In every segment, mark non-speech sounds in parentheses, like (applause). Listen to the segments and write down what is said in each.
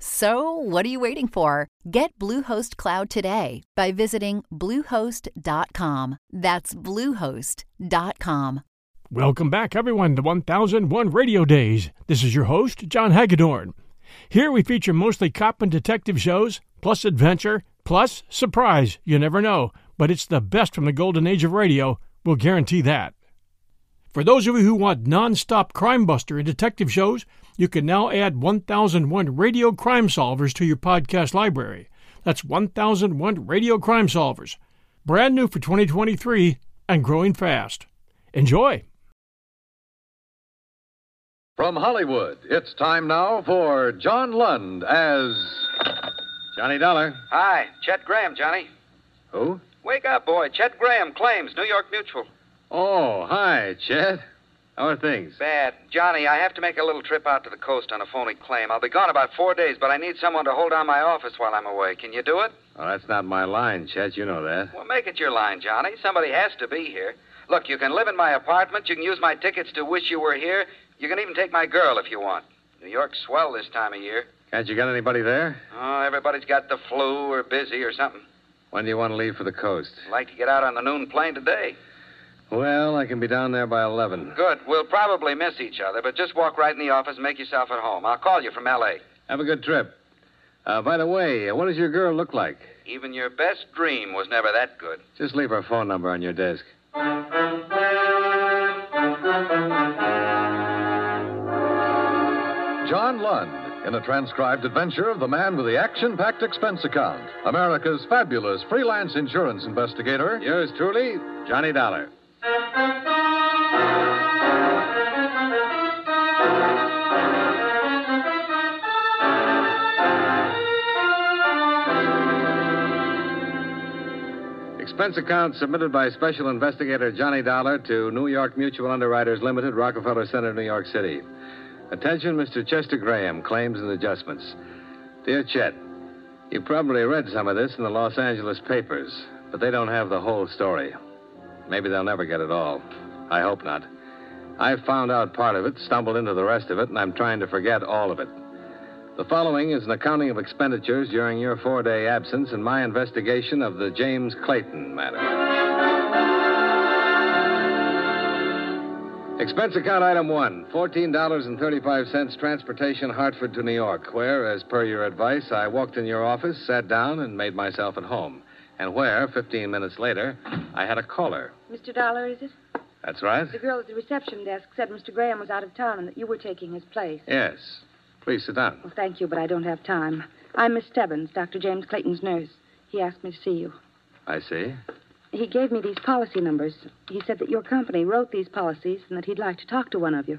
So, what are you waiting for? Get Bluehost Cloud today by visiting Bluehost.com. That's Bluehost.com. Welcome back, everyone, to 1001 Radio Days. This is your host, John Hagedorn. Here we feature mostly cop and detective shows, plus adventure, plus surprise. You never know, but it's the best from the golden age of radio. We'll guarantee that. For those of you who want non-stop crime buster and detective shows, you can now add 1001 Radio Crime Solvers to your podcast library. That's 1001 Radio Crime Solvers. Brand new for 2023 and growing fast. Enjoy! From Hollywood, it's time now for John Lund as Johnny Dollar. Hi, Chet Graham, Johnny. Who? Wake up, boy. Chet Graham claims New York Mutual. Oh, hi, Chet. How are things? Bad. Johnny, I have to make a little trip out to the coast on a phony claim. I'll be gone about four days, but I need someone to hold down my office while I'm away. Can you do it? Oh, that's not my line, Chet. You know that. Well, make it your line, Johnny. Somebody has to be here. Look, you can live in my apartment. You can use my tickets to wish you were here. You can even take my girl if you want. New York's swell this time of year. Can't you get anybody there? Oh, everybody's got the flu or busy or something. When do you want to leave for the coast? I'd like to get out on the noon plane today. Well, I can be down there by 11. Good. We'll probably miss each other, but just walk right in the office and make yourself at home. I'll call you from L.A. Have a good trip. Uh, by the way, what does your girl look like? Even your best dream was never that good. Just leave her phone number on your desk. John Lund in a transcribed adventure of the man with the action packed expense account, America's fabulous freelance insurance investigator. Yours truly, Johnny Dollar. Expense account submitted by Special Investigator Johnny Dollar to New York Mutual Underwriters Limited, Rockefeller Center, New York City. Attention, Mr. Chester Graham, claims and adjustments. Dear Chet, you probably read some of this in the Los Angeles papers, but they don't have the whole story. Maybe they'll never get it all. I hope not. I found out part of it, stumbled into the rest of it, and I'm trying to forget all of it. The following is an accounting of expenditures during your four day absence and my investigation of the James Clayton matter. Expense account item one $14.35 transportation Hartford to New York, where, as per your advice, I walked in your office, sat down, and made myself at home. And where, 15 minutes later, I had a caller. Mr. Dollar, is it? That's right? The girl at the reception desk said Mr. Graham was out of town and that you were taking his place. Yes. Please sit down. Well, thank you, but I don't have time. I'm Miss Stebbins, Dr. James Clayton's nurse. He asked me to see you. I see. He gave me these policy numbers. He said that your company wrote these policies and that he'd like to talk to one of you.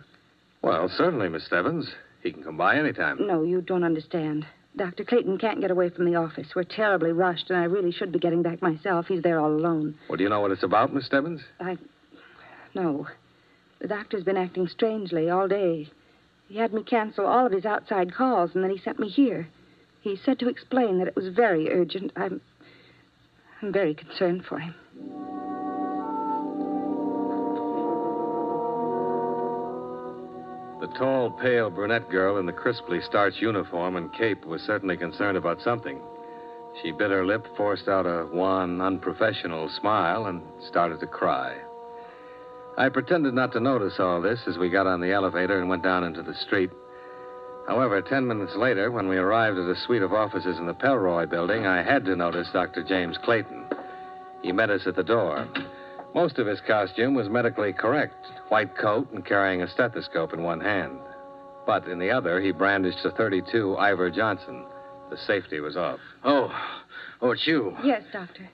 Well, certainly, Miss Stebbins. He can come by any time. No, you don't understand. Dr. Clayton can't get away from the office. We're terribly rushed, and I really should be getting back myself. He's there all alone. Well, do you know what it's about, Miss Stebbins? I. No. The doctor's been acting strangely all day. He had me cancel all of his outside calls, and then he sent me here. He said to explain that it was very urgent. I'm. I'm very concerned for him. The tall, pale brunette girl in the crisply starched uniform and cape was certainly concerned about something. She bit her lip, forced out a wan, unprofessional smile, and started to cry. I pretended not to notice all this as we got on the elevator and went down into the street. However, ten minutes later, when we arrived at a suite of offices in the Pelroy building, I had to notice Dr. James Clayton. He met us at the door. Most of his costume was medically correct white coat and carrying a stethoscope in one hand. But in the other, he brandished a 32 Iver Johnson. The safety was off. Oh, oh, it's you. Yes, Doctor.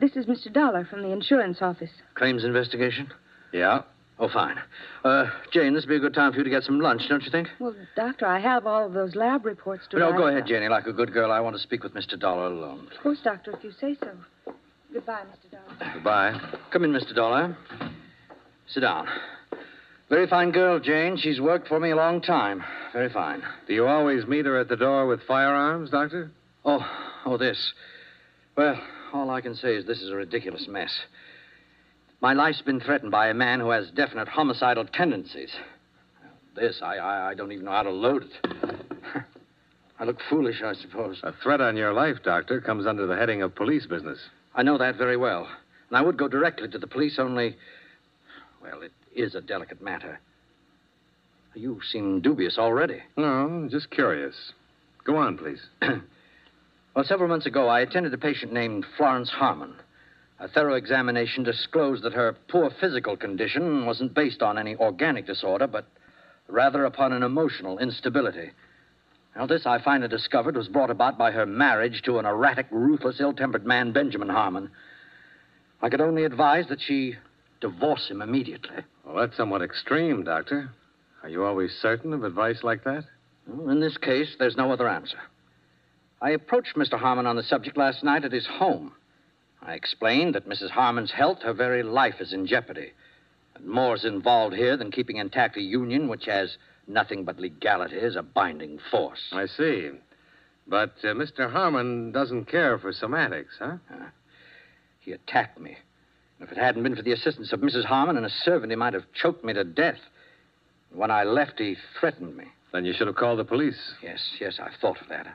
This is Mr. Dollar from the insurance office. Claims investigation? Yeah? Oh, fine. Uh, Jane, this would be a good time for you to get some lunch, don't you think? Well, Doctor, I have all of those lab reports to No, go ahead, up. Janie. Like a good girl, I want to speak with Mr. Dollar alone. Of course, Doctor, if you say so. Goodbye, Mr. Dollar. Goodbye. Come in, Mr. Dollar. Sit down. Very fine girl, Jane. She's worked for me a long time. Very fine. Do you always meet her at the door with firearms, Doctor? Oh, oh, this. Well, all I can say is this is a ridiculous mess. My life's been threatened by a man who has definite homicidal tendencies. This, I, I, I don't even know how to load it. (laughs) I look foolish, I suppose. A threat on your life, Doctor, comes under the heading of police business. I know that very well. And I would go directly to the police, only. Well, it is a delicate matter. You seem dubious already. No, just curious. Go on, please. (clears throat) Well, several months ago, I attended a patient named Florence Harmon. A thorough examination disclosed that her poor physical condition wasn't based on any organic disorder, but rather upon an emotional instability. Now, this, I finally discovered, was brought about by her marriage to an erratic, ruthless, ill tempered man, Benjamin Harmon. I could only advise that she divorce him immediately. Well, that's somewhat extreme, Doctor. Are you always certain of advice like that? Well, in this case, there's no other answer. I approached Mr. Harmon on the subject last night at his home. I explained that Mrs. Harmon's health, her very life, is in jeopardy. And more's involved here than keeping intact a union which has nothing but legality is a binding force. I see. But uh, Mr. Harmon doesn't care for semantics, huh? He attacked me. If it hadn't been for the assistance of Mrs. Harmon and a servant, he might have choked me to death. When I left, he threatened me. Then you should have called the police. Yes, yes, I've thought of that.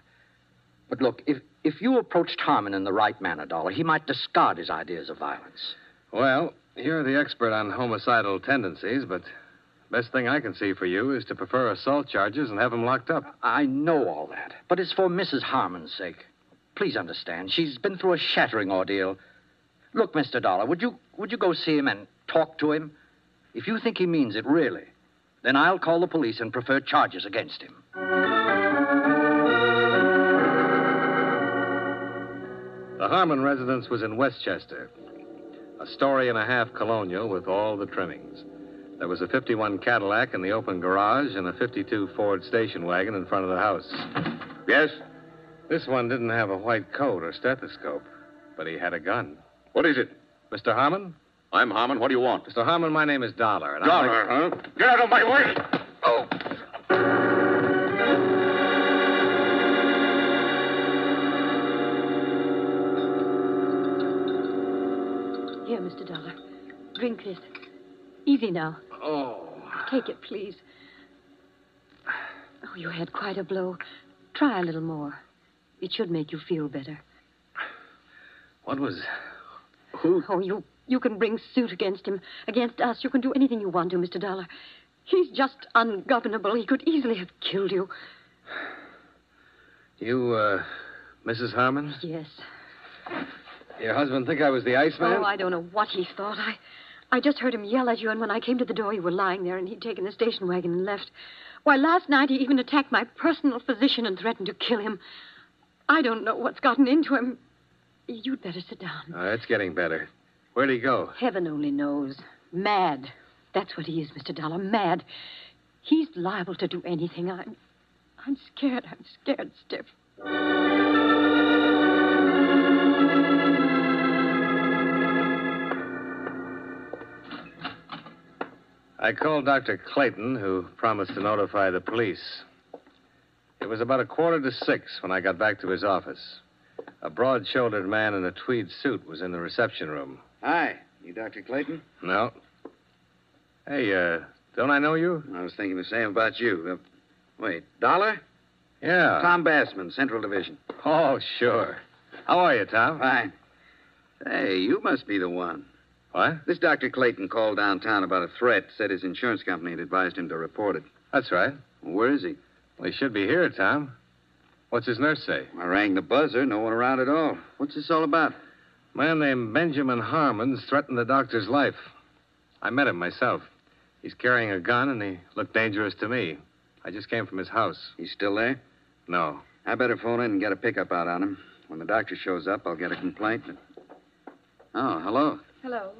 But look, if, if you approached Harmon in the right manner, Dollar, he might discard his ideas of violence. Well, you're the expert on homicidal tendencies, but best thing I can see for you is to prefer assault charges and have him locked up. I know all that, but it's for Mrs. Harmon's sake. Please understand, she's been through a shattering ordeal. Look, Mr. Dollar, would you would you go see him and talk to him? If you think he means it really, then I'll call the police and prefer charges against him. The Harmon residence was in Westchester. A story and a half colonial with all the trimmings. There was a 51 Cadillac in the open garage and a 52 Ford station wagon in front of the house. Yes? This one didn't have a white coat or stethoscope, but he had a gun. What is it? Mr. Harmon? I'm Harmon. What do you want? Mr. Harmon, my name is Dollar. And I'd like- Dollar, huh? Get out of my way! Oh! Here, Mr. Dollar. Drink this. Easy now. Oh. Take it, please. Oh, you had quite a blow. Try a little more. It should make you feel better. What was. Who. Oh, you you can bring suit against him, against us. You can do anything you want to, Mr. Dollar. He's just ungovernable. He could easily have killed you. You, uh. Mrs. Harmon? Yes. Your husband think I was the Iceman? Oh, I don't know what he thought. I I just heard him yell at you, and when I came to the door, you were lying there, and he'd taken the station wagon and left. Why, last night he even attacked my personal physician and threatened to kill him. I don't know what's gotten into him. You'd better sit down. Oh, it's getting better. Where'd he go? Heaven only knows. Mad. That's what he is, Mr. Dollar. Mad. He's liable to do anything. I'm I'm scared. I'm scared stiff. I called Dr. Clayton, who promised to notify the police. It was about a quarter to six when I got back to his office. A broad shouldered man in a tweed suit was in the reception room. Hi. You Dr. Clayton? No. Hey, uh, don't I know you? I was thinking the same about you. Uh, wait, Dollar? Yeah. Tom Bassman, Central Division. Oh, sure. How are you, Tom? Fine. Hey, you must be the one. What? This Dr. Clayton called downtown about a threat, said his insurance company had advised him to report it. That's right. Where is he? Well, he should be here, Tom. What's his nurse say? I rang the buzzer, no one around at all. What's this all about? A man named Benjamin Harmon's threatened the doctor's life. I met him myself. He's carrying a gun, and he looked dangerous to me. I just came from his house. He's still there? No. I better phone in and get a pickup out on him. When the doctor shows up, I'll get a complaint. Oh, hello. Hello.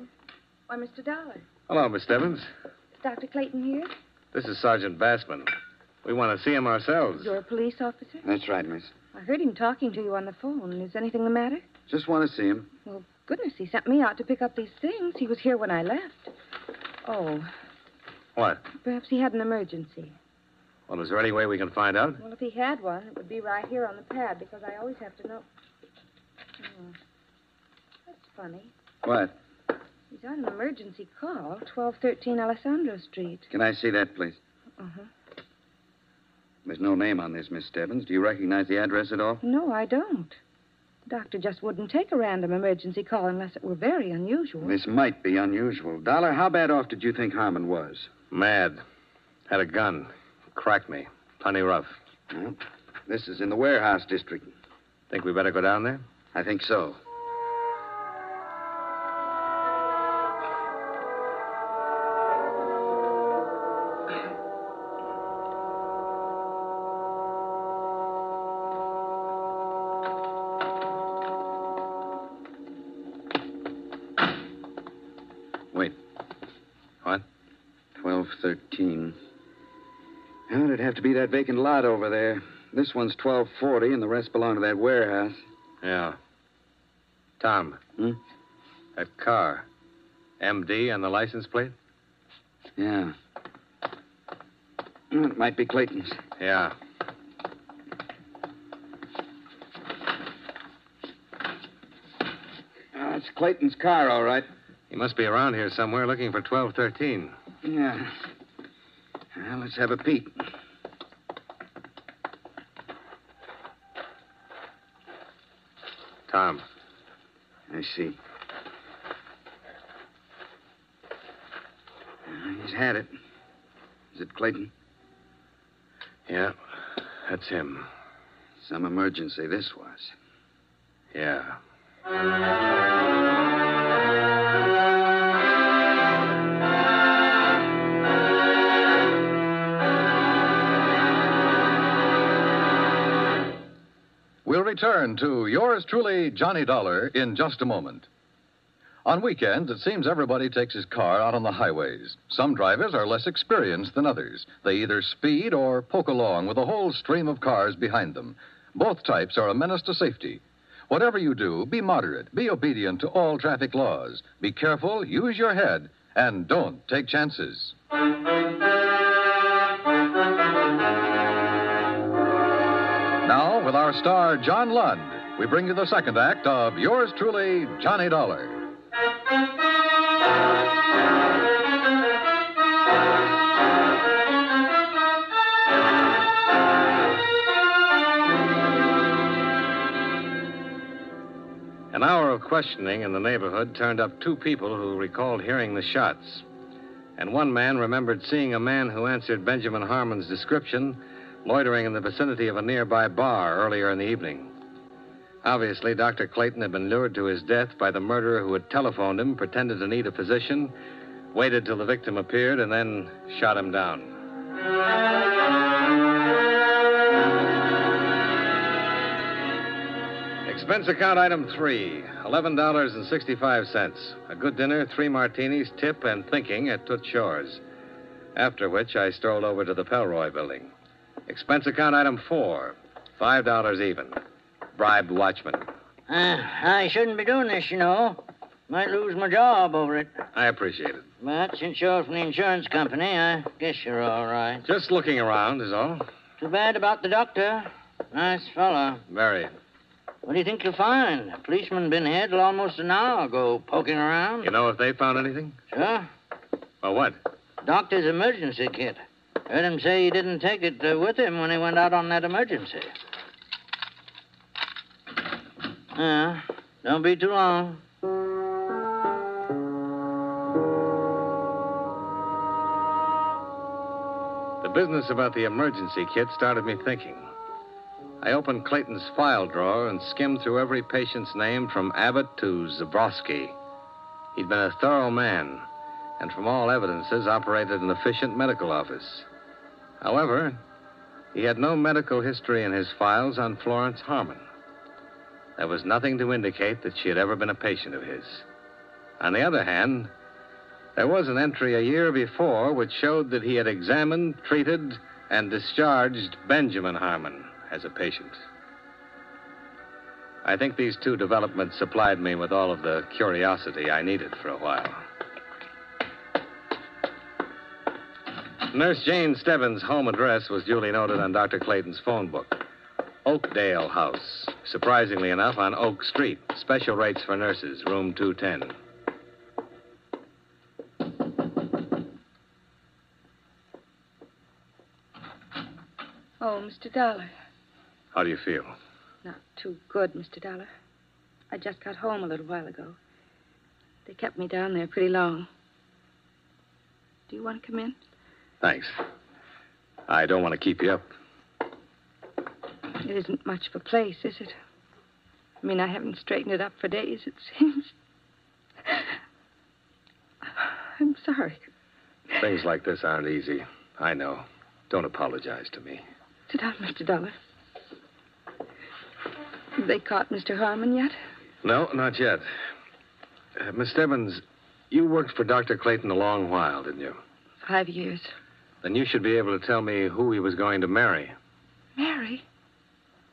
Why, Mr. Dollar. Hello, Miss Stebbins. Is Dr. Clayton here? This is Sergeant Bassman. We want to see him ourselves. You're a police officer? That's right, miss. I heard him talking to you on the phone. Is anything the matter? Just want to see him. Well, goodness, he sent me out to pick up these things. He was here when I left. Oh, What? perhaps he had an emergency. Well, is there any way we can find out? Well, if he had one, it would be right here on the pad because I always have to know. Oh, that's funny. What? He's on an emergency call, 1213 Alessandro Street. Can I see that, please? Uh-huh. There's no name on this, Miss Stebbins. Do you recognize the address at all? No, I don't. The doctor just wouldn't take a random emergency call unless it were very unusual. This might be unusual. Dollar, how bad off did you think Harmon was? Mad. Had a gun. Cracked me. Plenty rough. Well, this is in the warehouse district. Think we better go down there? I think so. Wait. What? 1213. Well, it'd have to be that vacant lot over there. This one's 1240, and the rest belong to that warehouse. Yeah. Tom. Hmm? That car. MD on the license plate? Yeah. Well, it might be Clayton's. Yeah. Oh, it's Clayton's car, all right. He must be around here somewhere looking for 1213. Yeah. Well, let's have a peek. Tom. I see. He's had it. Is it Clayton? Yeah. That's him. Some emergency this was. Yeah. Return to yours truly, Johnny Dollar, in just a moment. On weekends, it seems everybody takes his car out on the highways. Some drivers are less experienced than others. They either speed or poke along with a whole stream of cars behind them. Both types are a menace to safety. Whatever you do, be moderate, be obedient to all traffic laws. Be careful, use your head, and don't take chances. Star, John Lund, we bring you the second act of yours truly, Johnny Dollar. An hour of questioning in the neighborhood turned up two people who recalled hearing the shots. And one man remembered seeing a man who answered Benjamin Harmon's description loitering in the vicinity of a nearby bar earlier in the evening. Obviously, Dr. Clayton had been lured to his death by the murderer who had telephoned him, pretended to need a physician, waited till the victim appeared, and then shot him down. Expense account item three $11.65. A good dinner, three martinis, tip, and thinking at Toots Shor's. After which, I strolled over to the Pelroy building. Expense account item four $5 even. Bribed watchman. Uh, I shouldn't be doing this, you know. Might lose my job over it. I appreciate it. But since you're from the insurance company, I guess you're all right. Just looking around is all. Too bad about the doctor. Nice fellow. Very. What do you think you'll find? A policeman been here till almost an hour ago, poking around. You know if they found anything? Sure. Well, what? Doctor's emergency kit. Heard him say he didn't take it uh, with him when he went out on that emergency. Yeah, don't be too long. The business about the emergency kit started me thinking. I opened Clayton's file drawer and skimmed through every patient's name from Abbott to Zabrowski. He'd been a thorough man, and from all evidences, operated an efficient medical office. However, He had no medical history in his files on Florence Harmon. There was nothing to indicate that she had ever been a patient of his. On the other hand, there was an entry a year before which showed that he had examined, treated, and discharged Benjamin Harmon as a patient. I think these two developments supplied me with all of the curiosity I needed for a while. Nurse Jane Stebbins' home address was duly noted on Dr. Clayton's phone book. Oakdale House. Surprisingly enough, on Oak Street. Special rates for nurses, room 210. Oh, Mr. Dollar. How do you feel? Not too good, Mr. Dollar. I just got home a little while ago. They kept me down there pretty long. Do you want to come in? Thanks. I don't want to keep you up. It isn't much of a place, is it? I mean, I haven't straightened it up for days, it seems. (sighs) I'm sorry. Things like this aren't easy. I know. Don't apologize to me. Sit down, Mr. Dollar. Have they caught Mr. Harmon yet? No, not yet. Uh, Miss Stebbins, you worked for Dr. Clayton a long while, didn't you? Five years. Then you should be able to tell me who he was going to marry. Mary?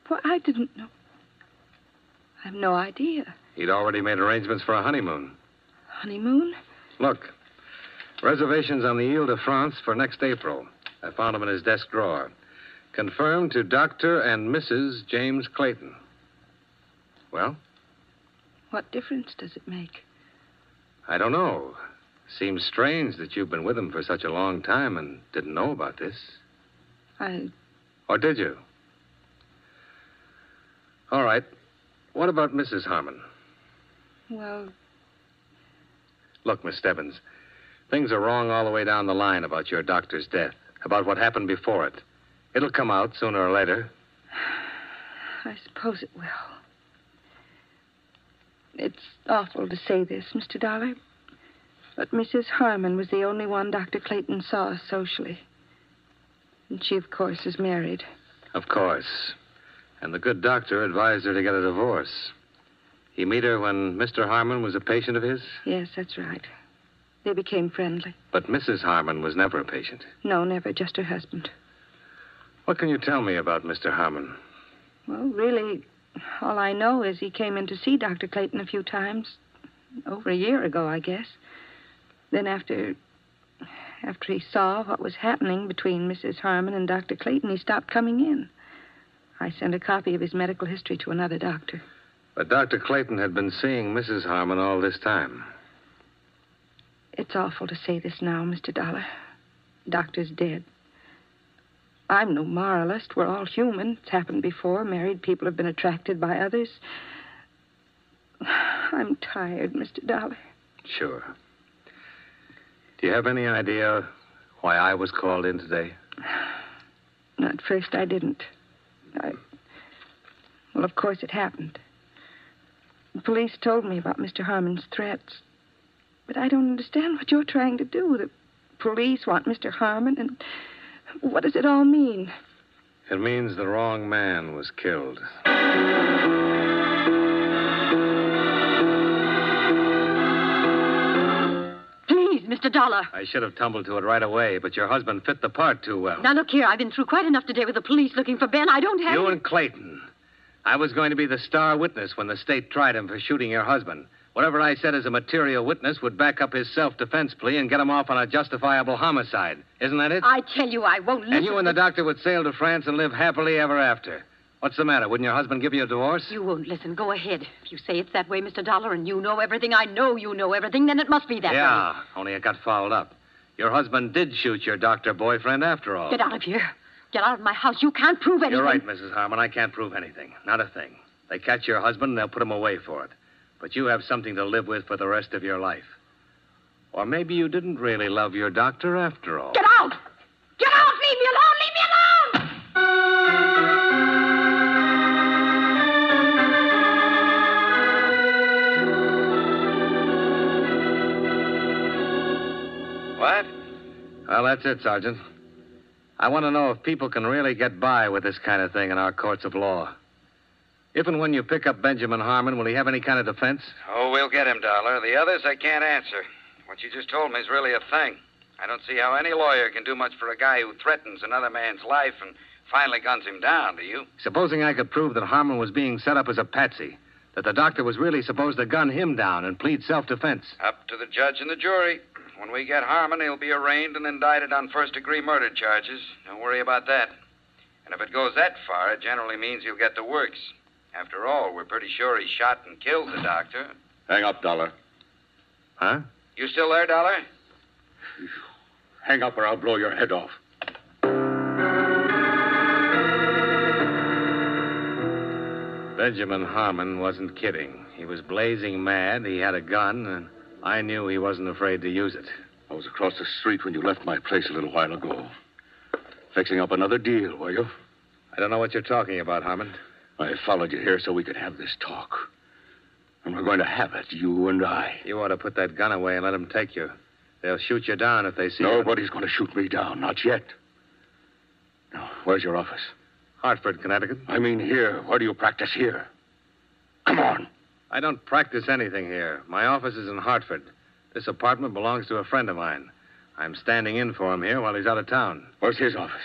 Well, I didn't know. I've no idea. He'd already made arrangements for a honeymoon. Honeymoon? Look, reservations on the Ile de France for next April. I found them in his desk drawer. Confirmed to Dr. and Mrs. James Clayton. Well? What difference does it make? I don't know. Seems strange that you've been with him for such a long time and didn't know about this. I. Or did you? All right. What about Mrs. Harmon? Well, Look, Miss Stebbins, things are wrong all the way down the line about your doctor's death, about what happened before it. It'll come out sooner or later. (sighs) I suppose it will. It's awful to say this, Mr. Dollar, but Mrs. Harmon was the only one Dr. Clayton saw socially. And she, of course, is married. Of course. And the good doctor advised her to get a divorce. He met her when Mr. Harmon was a patient of his? Yes, that's right. They became friendly. But Mrs. Harmon was never a patient. No, never, just her husband. What can you tell me about Mr. Harmon? Well, really, all I know is he came in to see Dr. Clayton a few times. Over a year ago, I guess. Then after after he saw what was happening between Mrs. Harmon and Dr. Clayton, he stopped coming in. I sent a copy of his medical history to another doctor. But Dr. Clayton had been seeing Mrs. Harmon all this time. It's awful to say this now, Mr. Dollar. Doctor's dead. I'm no moralist. We're all human. It's happened before. Married people have been attracted by others. (sighs) I'm tired, Mr. Dollar. Sure. Do you have any idea why I was called in today? At first, I didn't. I. Well, of course, it happened. The police told me about Mr. Harmon's threats. But I don't understand what you're trying to do. The police want Mr. Harmon, and what does it all mean? It means the wrong man was killed. Mr. Dollar. I should have tumbled to it right away, but your husband fit the part too well. Now, look here. I've been through quite enough today with the police looking for Ben. I don't have. You and Clayton. I was going to be the star witness when the state tried him for shooting your husband. Whatever I said as a material witness would back up his self defense plea and get him off on a justifiable homicide. Isn't that it? I tell you, I won't listen. and you and the doctor would sail to France and live happily ever after. What's the matter? Wouldn't your husband give you a divorce? You won't listen. Go ahead. If you say it's that way, Mr. Dollar, and you know everything, I know you know everything, then it must be that yeah, only it got fouled up. Your husband did shoot your doctor boyfriend after all. Get out of here. Get out of my house. You can't prove anything. You're right, Mrs. Harmon. I can't prove anything. Not a thing. They catch your husband and they'll put him away for it. But you have something to live with for the rest of your life. Or maybe you didn't really love your doctor after all. Get out! Well, that's it, Sergeant. I want to know if people can really get by with this kind of thing in our courts of law. If and when you pick up Benjamin Harmon, will he have any kind of defense? Oh, we'll get him, Dollar. The others I can't answer. What you just told me is really a thing. I don't see how any lawyer can do much for a guy who threatens another man's life and finally guns him down, do you? Supposing I could prove that Harmon was being set up as a patsy, that the doctor was really supposed to gun him down and plead self defense. Up to the judge and the jury. When we get Harmon, he'll be arraigned and indicted on first degree murder charges. Don't worry about that. And if it goes that far, it generally means he'll get the works. After all, we're pretty sure he shot and killed the doctor. Hang up, Dollar. Huh? You still there, Dollar? Hang up or I'll blow your head off. Benjamin Harmon wasn't kidding. He was blazing mad. He had a gun, and I knew he wasn't afraid to use it. I was across the street when you left my place a little while ago. Fixing up another deal, were you? I don't know what you're talking about, Harmon. I followed you here so we could have this talk. And we're going to have it, you and I. You ought to put that gun away and let them take you. They'll shoot you down if they see you. Nobody's going to shoot me down, not yet. Now, where's your office? Hartford, Connecticut. I mean here. Where do you practice here? Come on. I don't practice anything here. My office is in Hartford. This apartment belongs to a friend of mine. I'm standing in for him here while he's out of town. Where's his office?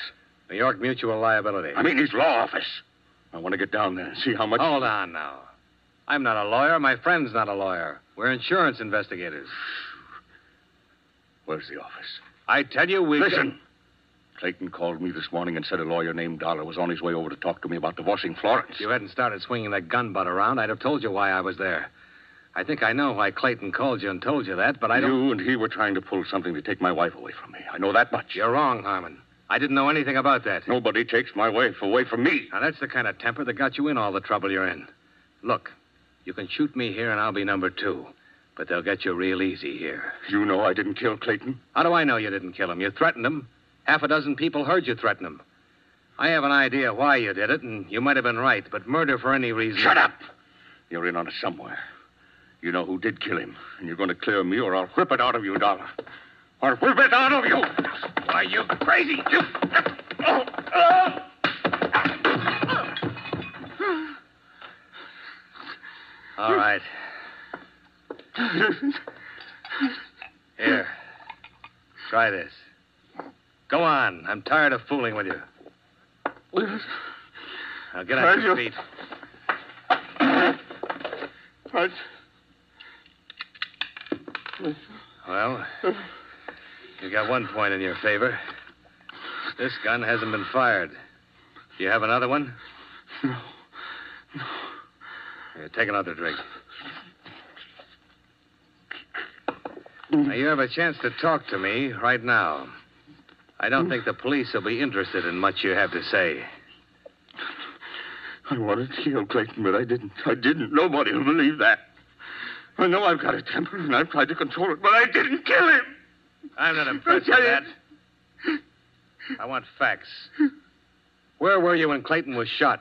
New York Mutual Liability. I mean his law office. I want to get down there and see how much. Hold on now. I'm not a lawyer. My friend's not a lawyer. We're insurance investigators. Where's the office? I tell you, we. Listen. Clayton called me this morning and said a lawyer named Dollar was on his way over to talk to me about divorcing Florence. If you hadn't started swinging that gun butt around, I'd have told you why I was there. I think I know why Clayton called you and told you that, but I don't. You and he were trying to pull something to take my wife away from me. I know that much. You're wrong, Harmon. I didn't know anything about that. Nobody takes my wife away from me. Now, that's the kind of temper that got you in all the trouble you're in. Look, you can shoot me here and I'll be number two. But they'll get you real easy here. You know I didn't kill Clayton? How do I know you didn't kill him? You threatened him. Half a dozen people heard you threaten him. I have an idea why you did it, and you might have been right, but murder for any reason. Shut up! You're in on it somewhere. You know who did kill him, and you're going to clear me, or I'll whip it out of you, Dollar. I'll whip it out of you! Why, you crazy! You... Oh, oh. All right. Here. Try this. Go on. I'm tired of fooling with you. Now get on your feet. What? Well, you got one point in your favor. This gun hasn't been fired. Do you have another one? No. Here, take another drink. Now, you have a chance to talk to me right now. I don't think the police will be interested in much you have to say. I wanted to kill Clayton, but I didn't. I didn't. Nobody will believe that. I know I've got a temper, and I've tried to control it, but I didn't kill him. I'm not impressed with that. I want facts. Where were you when Clayton was shot?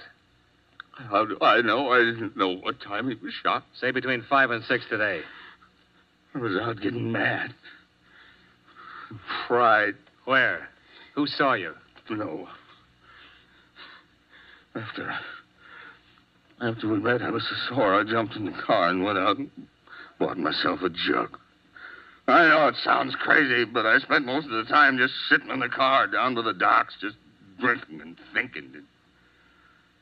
How do I know? I didn't know what time he was shot. Say between five and six today. I was out getting mad. Fried. Where? Who saw you? No. After after we met, I was so sore. I jumped in the car and went out and bought myself a jug. I know it sounds crazy, but I spent most of the time just sitting in the car down by the docks, just drinking and thinking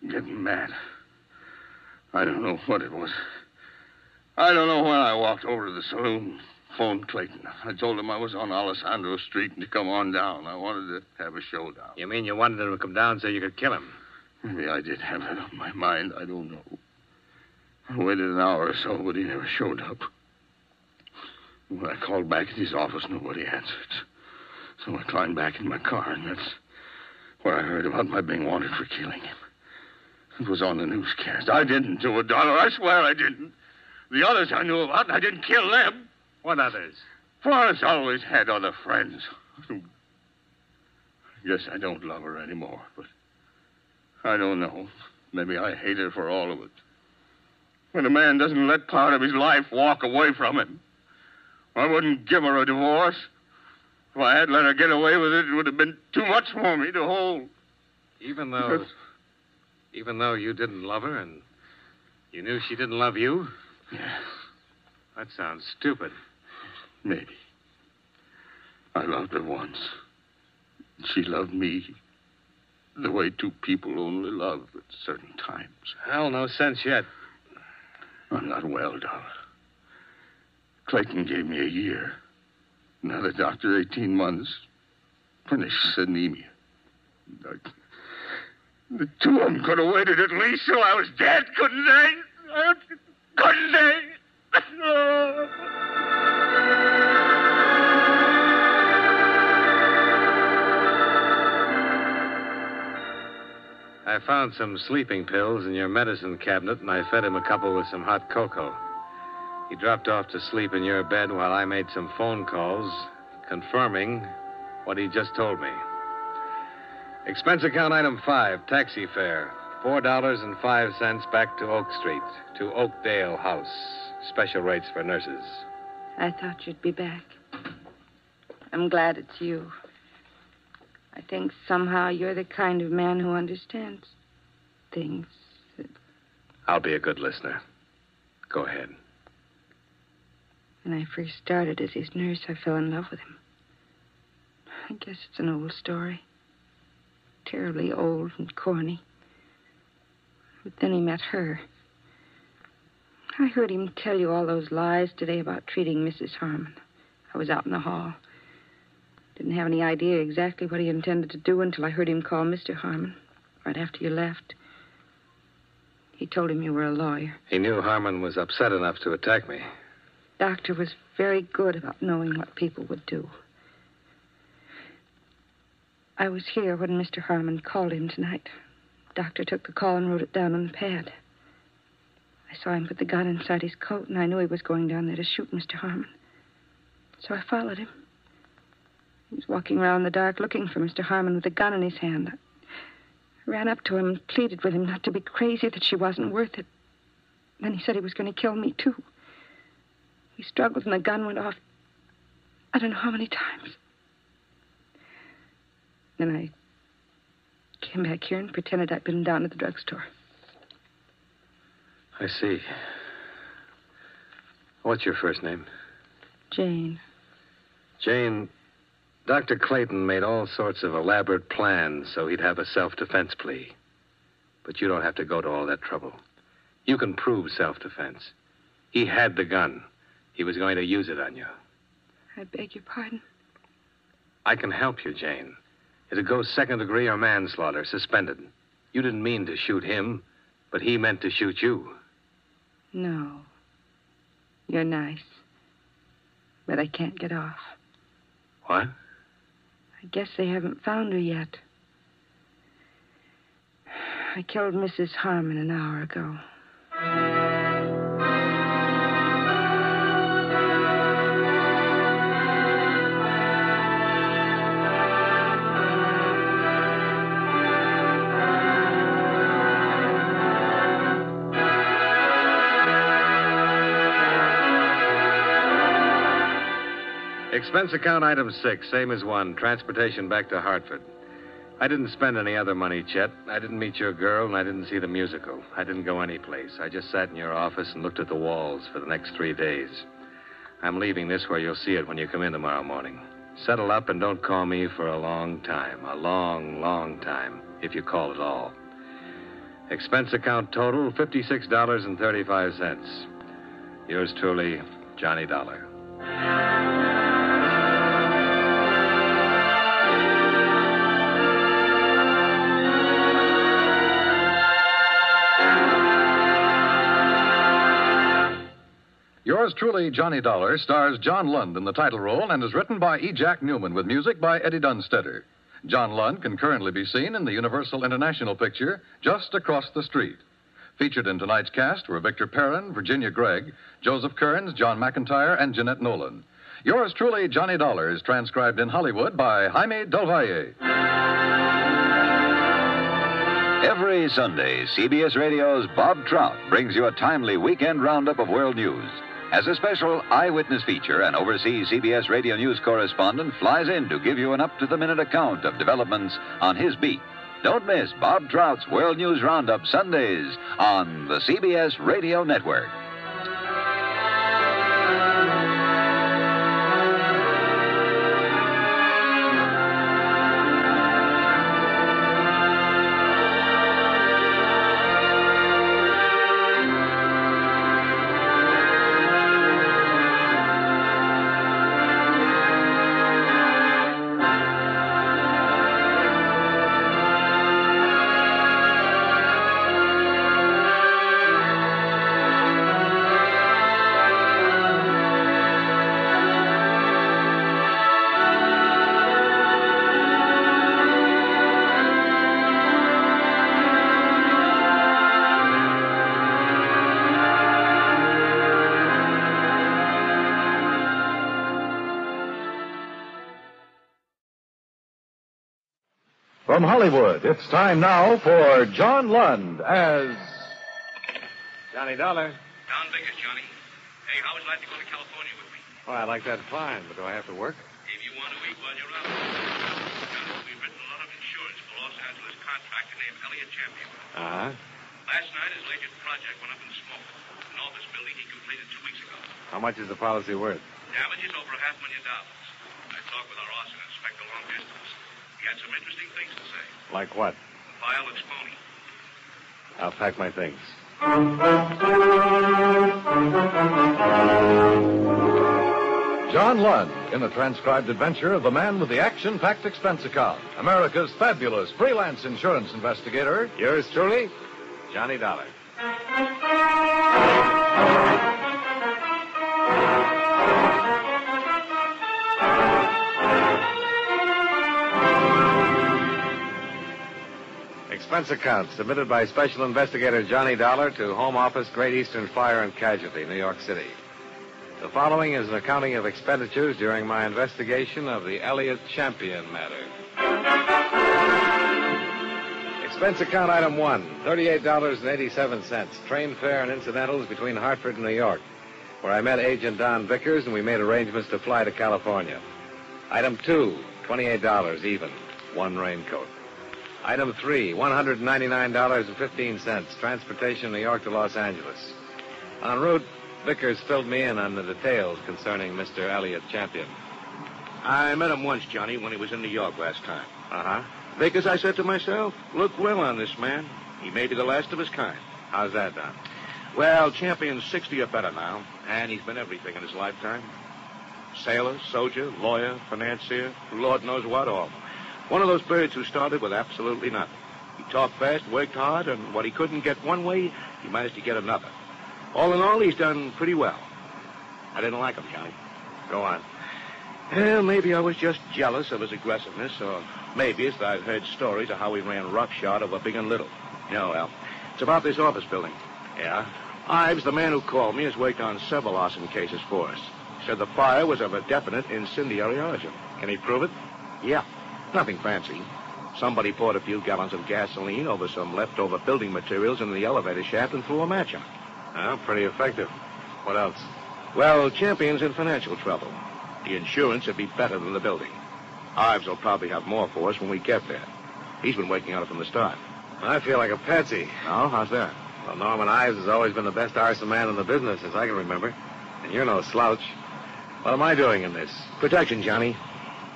and getting mad. I don't know what it was. I don't know when I walked over to the saloon, phoned Clayton. I told him I was on Alessandro Street and to come on down. I wanted to have a showdown. You mean you wanted him to come down so you could kill him? Maybe I did have it on my mind. I don't know. I waited an hour or so, but he never showed up. When I called back at his office, nobody answered. So I climbed back in my car, and that's where I heard about my being wanted for killing him. It was on the newscast. I didn't do it, Dollar. I swear I didn't. The others I knew about, and I didn't kill them. What others? Florence always had other friends. Guess I don't love her anymore, but I don't know. Maybe I hate her for all of it. When a man doesn't let part of his life walk away from him, I wouldn't give her a divorce. If I had let her get away with it, it would have been too much for me to hold. Even though. Even though you didn't love her and you knew she didn't love you? Yes. That sounds stupid. Maybe. I loved her once. She loved me the way two people only love at certain times. Hell, no sense yet. I'm not well, Dollar. Clayton gave me a year. Another doctor, 18 months. Pernicious anemia. I, the two of them could have waited at least till I was dead, couldn't they? Couldn't they? (laughs) I found some sleeping pills in your medicine cabinet, and I fed him a couple with some hot cocoa. He dropped off to sleep in your bed while I made some phone calls confirming what he just told me. Expense account item five, taxi fare. Four dollars and five cents back to Oak Street, to Oakdale House. Special rates for nurses. I thought you'd be back. I'm glad it's you. I think somehow you're the kind of man who understands things. I'll be a good listener. Go ahead. When I first started as his nurse, I fell in love with him. I guess it's an old story. Terribly old and corny. But then he met her. I heard him tell you all those lies today about treating Mrs. Harmon. I was out in the hall. Didn't have any idea exactly what he intended to do until I heard him call Mr. Harmon right after you left. He told him you were a lawyer. He knew Harmon was upset enough to attack me. Doctor was very good about knowing what people would do. I was here when Mr. Harmon called him tonight. Doctor took the call and wrote it down on the pad. I saw him put the gun inside his coat, and I knew he was going down there to shoot Mr. Harmon. So I followed him. He was walking around in the dark looking for Mr. Harmon with a gun in his hand. I ran up to him and pleaded with him not to be crazy, that she wasn't worth it. Then he said he was going to kill me, too. We struggled, and the gun went off. I don't know how many times. Then I came back here and pretended I'd been down at the drugstore. I see. What's your first name? Jane. Jane, Dr. Clayton made all sorts of elaborate plans so he'd have a self defense plea. But you don't have to go to all that trouble. You can prove self defense. He had the gun. He was going to use it on you. I beg your pardon. I can help you, Jane. It'd go second degree or manslaughter, suspended. You didn't mean to shoot him, but he meant to shoot you. No. You're nice. But I can't get off. What? I guess they haven't found her yet. I killed Mrs. Harmon an hour ago. Expense account item six, same as one. Transportation back to Hartford. I didn't spend any other money, Chet. I didn't meet your girl, and I didn't see the musical. I didn't go anyplace. I just sat in your office and looked at the walls for the next three days. I'm leaving this where you'll see it when you come in tomorrow morning. Settle up and don't call me for a long time. A long, long time, if you call at all. Expense account total $56.35. Yours truly, Johnny Dollar. Yours truly, Johnny Dollar, stars John Lund in the title role and is written by E. Jack Neuman with music by Eddie Dunstedter. John Lund can currently be seen in the Universal International picture Just Across the Street. Featured in tonight's cast were Victor Perrin, Virginia Gregg, Joseph Kearns, John McIntire, and Jeanette Nolan. Yours truly, Johnny Dollar, is transcribed in Hollywood by Jaime Del Valle. Every Sunday, CBS Radio's Bob Trout brings you a timely weekend roundup of world news. As a special eyewitness feature, an overseas CBS radio news correspondent flies in to give you an up to the minute account of developments on his beat. Don't miss Bob Trout's World News Roundup Sundays on the CBS Radio Network. From Hollywood, it's time now for John Lund as Johnny Dollar. Don Vickers, Johnny. Hey, how would you like to go to California with me? Oh, I like that fine, but do I have to work? If you want to eat while you're out. Johnny, we've written a lot of insurance for Los Angeles contractor named Elliot Champion. Uh-huh. Last night, his latest project went up in smoke. An office building he completed two weeks ago. How much is the policy worth? Damages over a half million dollars. I talked with our arson inspector long distance. He had some interesting things to say. Like what? Looks phony. I'll pack my things. John Lund in the transcribed adventure of the man with the action packed expense account, America's fabulous freelance insurance investigator. Yours truly, Johnny Dollar. Expense account submitted by Special Investigator Johnny Dollar to Home Office Great Eastern Fire and Casualty, New York City. The following is an accounting of expenditures during my investigation of the Elliot Champion matter. Expense account item one, $38.87, train fare and incidentals between Hartford and New York, where I met Agent Don Vickers and we made arrangements to fly to California. Item two, $28 even, one raincoat. Item three, $199.15, transportation New York to Los Angeles. En route, Vickers filled me in on the details concerning Mr. Elliot Champion. I met him once, Johnny, when he was in New York last time. Uh-huh. Vickers, I said to myself, look well on this man. He may be the last of his kind. How's that, Don? Well, Champion's 60 or better now, and he's been everything in his lifetime. Sailor, soldier, lawyer, financier, Lord knows what all. One of those birds who started with absolutely nothing. He talked fast, worked hard, and what he couldn't get one way, he managed to get another. All in all, he's done pretty well. I didn't like him, Johnny. Go on. Well, maybe I was just jealous of his aggressiveness, or maybe it's that I've heard stories of how he ran roughshod over big and little. You know, well, it's about this office building. Yeah? Ives, the man who called me, has worked on several arson cases for us. Said the fire was of a definite incendiary origin. Can he prove it? Yeah. Nothing fancy. Somebody poured a few gallons of gasoline over some leftover building materials in the elevator shaft and threw a match on. Oh, pretty effective. What else? Well, Champion's in financial trouble. The insurance would be better than the building. Ives will probably have more for us when we get there. He's been working on it from the start. I feel like a patsy. Oh, how's that? Well, Norman Ives has always been the best arson man in the business, as I can remember. And you're no slouch. What am I doing in this? Protection, Johnny.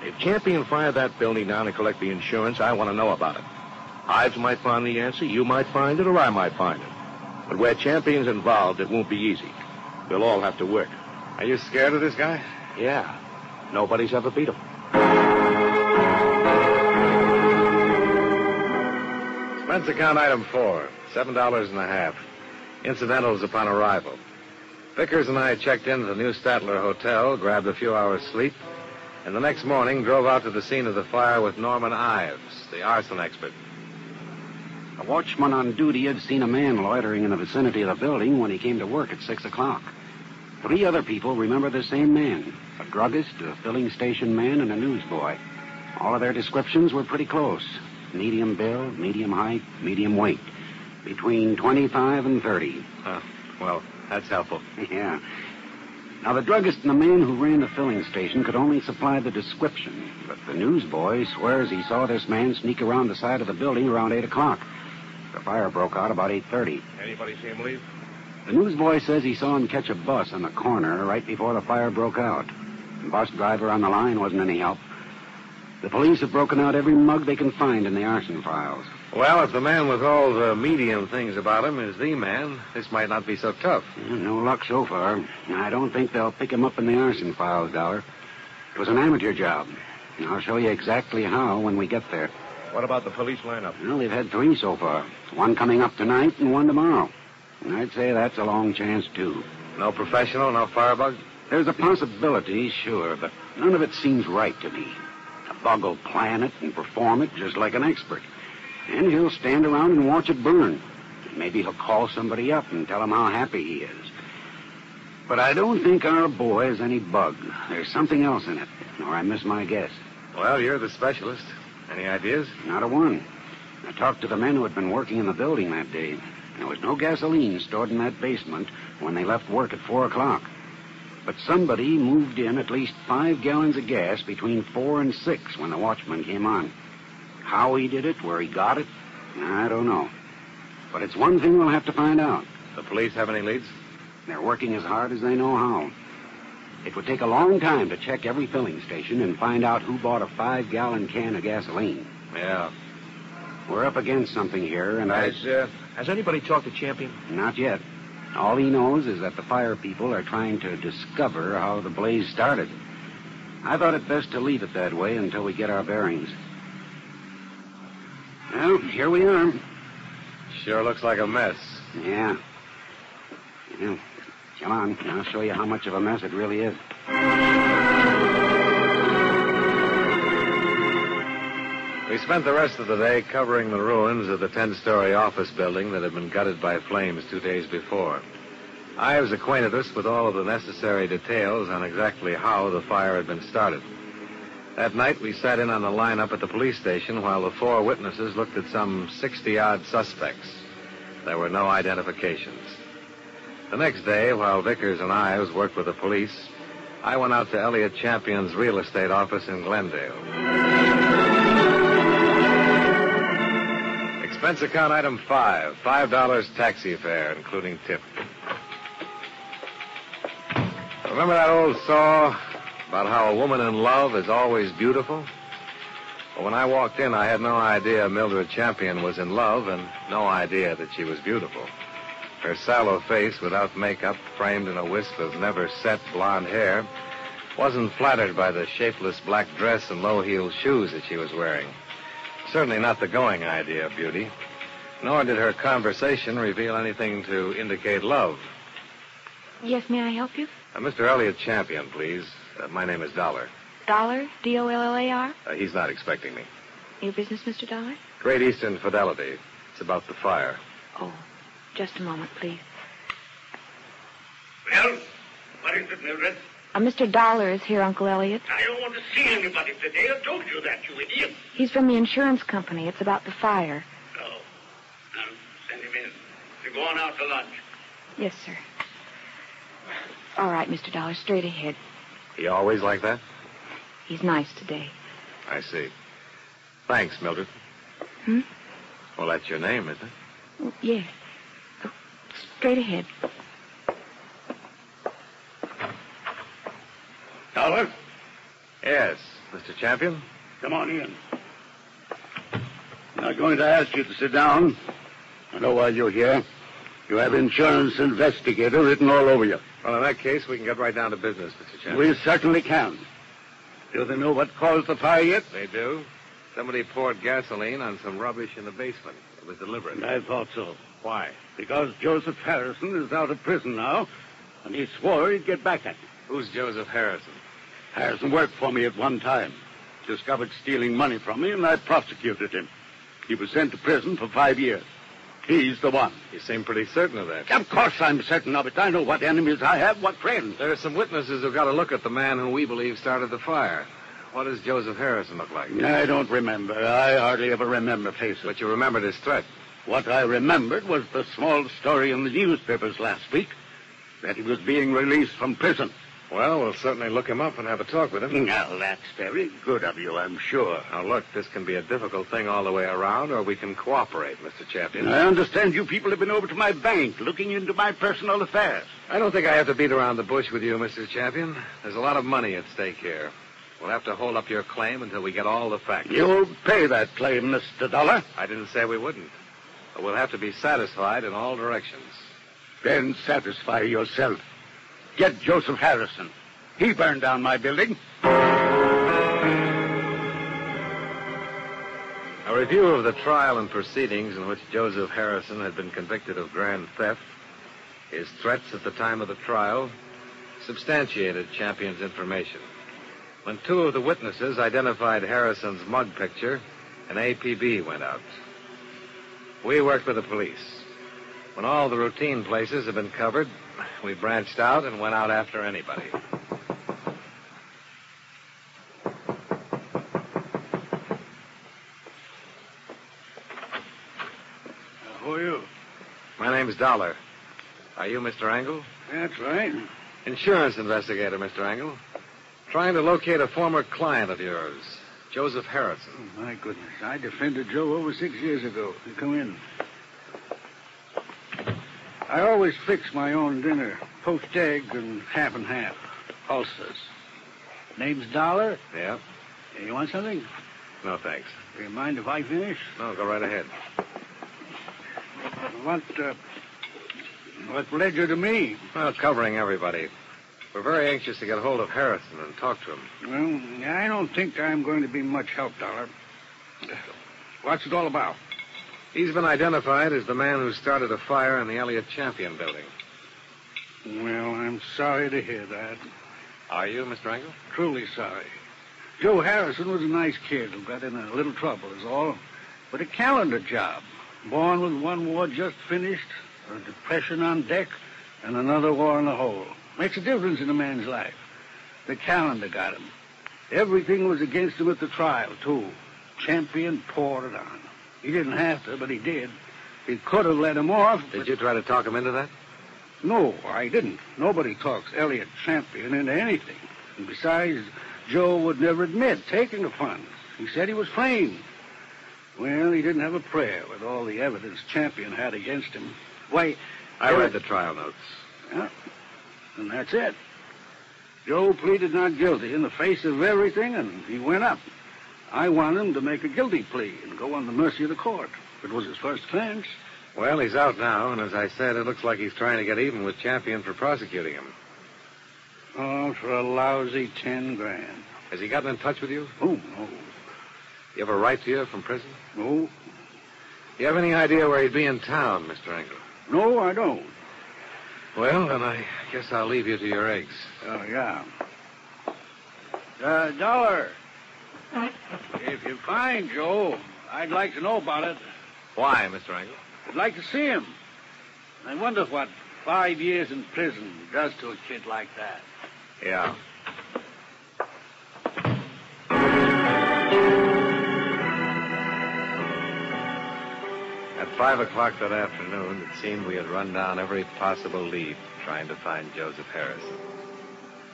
If Champion fired that building down and collect the insurance, I want to know about it. Ives might find the answer, you might find it, or I might find it. But where Champion's involved, it won't be easy. We'll all have to work. Are you scared of this guy? Yeah. Nobody's ever beat him. Expense account item four, seven dollars and a half. Incidentals upon arrival. Vickers and I checked into the New Statler Hotel, grabbed a few hours sleep, and the next morning drove out to the scene of the fire with Norman Ives, the arson expert. A watchman on duty had seen a man loitering in the vicinity of the building when he came to work at six o'clock. Three other people remember the same man a druggist, a filling station man, and a newsboy. All of their descriptions were pretty close medium build, medium height, medium weight. Between 25 and 30. Huh. Well, that's helpful. (laughs) Yeah. Now, the druggist and the man who ran the filling station could only supply the description, but the newsboy swears he saw this man sneak around the side of the building around 8 o'clock. The fire broke out about 8.30. Anybody see him leave? The newsboy says he saw him catch a bus on the corner right before the fire broke out. The bus driver on the line wasn't any help. The police have broken out every mug they can find in the arson files. Well, if the man with all the medium things about him is the man, this might not be so tough. No luck so far. I don't think they'll pick him up in the arson files, Dollar. It was an amateur job. I'll show you exactly how when we get there. What about the police lineup? Well, they've had three so far. One coming up tonight and one tomorrow. And I'd say that's a long chance, too. No professional, no firebug? There's a possibility, sure, but none of it seems right to me. A bug will plan it and perform it just like an expert. And he'll stand around and watch it burn. Maybe he'll call somebody up and tell him how happy he is. But I don't think our boy is any bug. There's something else in it, or I miss my guess. Well, you're the specialist. Any ideas? Not a one. I talked to the men who had been working in the building that day. There was no gasoline stored in that basement when they left work at 4 o'clock. But somebody moved in at least five gallons of gas between 4 and 6 when the watchman came on. How he did it, where he got it, I don't know. But it's one thing we'll have to find out. The police have any leads? They're working as hard as they know how. It would take a long time to check every filling station and find out who bought a five gallon can of gasoline. Yeah. We're up against something here, and I. Uh, has anybody talked to Champion? Not yet. All he knows is that the fire people are trying to discover how the blaze started. I thought it best to leave it that way until we get our bearings. Well, here we are. Sure looks like a mess. Yeah. Yeah. Come on, I'll show you how much of a mess it really is. We spent the rest of the day covering the ruins of the 10 story office building that had been gutted by flames two days before. Ives acquainted us with all of the necessary details on exactly how the fire had been started. That night, we sat in on the lineup at the police station while the four witnesses looked at some 60 odd suspects. There were no identifications. The next day, while Vickers and Ives worked with the police, I went out to Elliot Champion's real estate office in Glendale. Expense account item five. Five dollars taxi fare, including tip. Remember that old saw about how a woman in love is always beautiful? Well, when I walked in, I had no idea Mildred Champion was in love and no idea that she was beautiful. Her sallow face, without makeup, framed in a wisp of never set blonde hair, wasn't flattered by the shapeless black dress and low heeled shoes that she was wearing. Certainly not the going idea of beauty. Nor did her conversation reveal anything to indicate love. Yes, may I help you? Uh, Mr. Elliot Champion, please. Uh, my name is Dollar. Dollar? D O L L A R? Uh, he's not expecting me. Your business, Mr. Dollar? Great Eastern Fidelity. It's about the fire. Oh, just a moment, please. Well, what is it, Mildred? Uh, Mr. Dollar is here, Uncle Elliot. I don't want to see anybody today. I told you that, you idiot. He's from the insurance company. It's about the fire. Oh. Now, send him in. You're going out to lunch. Yes, sir. All right, Mr. Dollar, straight ahead. He always like that? He's nice today. I see. Thanks, Mildred. Hmm? Well, that's your name, isn't it? Oh, yes. Oh, straight ahead. Dollar? Yes, Mr. Champion. Come on in. I'm not going to ask you to sit down. I know why you're here. You have insurance investigator written all over you. Well, in that case, we can get right down to business, Mr. Champion. We certainly can. Do they know what caused the fire yet? They do. Somebody poured gasoline on some rubbish in the basement. It was deliberate. I thought so. Why? Because Joseph Harrison is out of prison now, and he swore he'd get back at me. Who's Joseph Harrison? Harrison worked for me at one time. Discovered stealing money from me, and I prosecuted him. He was sent to prison for five years. He's the one. You seem pretty certain of that. Of course I'm certain of it. I know what enemies I have, what friends. There are some witnesses who've got to look at the man who we believe started the fire. What does Joseph Harrison look like? I don't remember. I hardly ever remember faces. But you remembered his threat. What I remembered was the small story in the newspapers last week that he was being released from prison. Well, we'll certainly look him up and have a talk with him. (laughs) Now, that's very good of you, I'm sure. Now, look, this can be a difficult thing all the way around, or we can cooperate, Mr. Champion. I understand you people have been over to my bank looking into my personal affairs. I don't think I have to beat around the bush with you, Mr. Champion. There's a lot of money at stake here. We'll have to hold up your claim until we get all the facts. You'll pay that claim, Mr. Dollar. I didn't say we wouldn't. But we'll have to be satisfied in all directions. Then satisfy yourself. Get Joseph Harrison. He burned down my building. A review of the trial and proceedings in which Joseph Harrison had been convicted of grand theft, his threats at the time of the trial, substantiated Champion's information. When two of the witnesses identified Harrison's mug picture, an APB went out. We worked with the police. When all the routine places had been covered, we branched out and went out after anybody. Uh, who are you? My name's Dollar. Are you Mr. Angle? That's right. Insurance investigator, Mr. Angle. Trying to locate a former client of yours, Joseph Harrison. Oh, my goodness. I defended Joe over six years ago. Come in. I always fix my own dinner. Poached egg and half and half. Ulcers. Name's Dollar? Yeah? You want something? No, thanks. Do you mind if I finish? No, go right ahead. What, uh, what led you to me? Well, covering everybody. We're very anxious to get hold of Harrison and talk to him. Well, I don't think I'm going to be much help, Dollar. What's it all about? He's been identified as the man who started a fire in the Elliot Champion building. Well, I'm sorry to hear that. Are you, Mr. Angle? Truly sorry. Joe Harrison was a nice kid who got in a little trouble, is all. But a calendar job. Born with one war just finished, a depression on deck, and another war in the hole. Makes a difference in a man's life. The calendar got him. Everything was against him at the trial, too. Champion poured it on. He didn't have to, but he did. He could have let him off. Did but- you try to talk him into that? No, I didn't. Nobody talks Elliot Champion into anything. And besides, Joe would never admit taking the funds. He said he was framed. Well, he didn't have a prayer with all the evidence Champion had against him. Why, I read the trial notes. Yeah, and that's it. Joe pleaded not guilty in the face of everything, and he went up. I want him to make a guilty plea and go on the mercy of the court. It was his first offense. Well, he's out now, and as I said, it looks like he's trying to get even with Champion for prosecuting him. Oh, for a lousy ten grand. Has he gotten in touch with you? Oh, no. You ever write to you from prison? No. You have any idea where he'd be in town, Mr. Angle? No, I don't. Well, then I guess I'll leave you to your eggs. Oh, yeah. Uh, Dollar. If you find Joe, I'd like to know about it. Why, Mr. Angle? I'd like to see him. I wonder what five years in prison does to a kid like that. Yeah. At five o'clock that afternoon, it seemed we had run down every possible lead trying to find Joseph Harrison.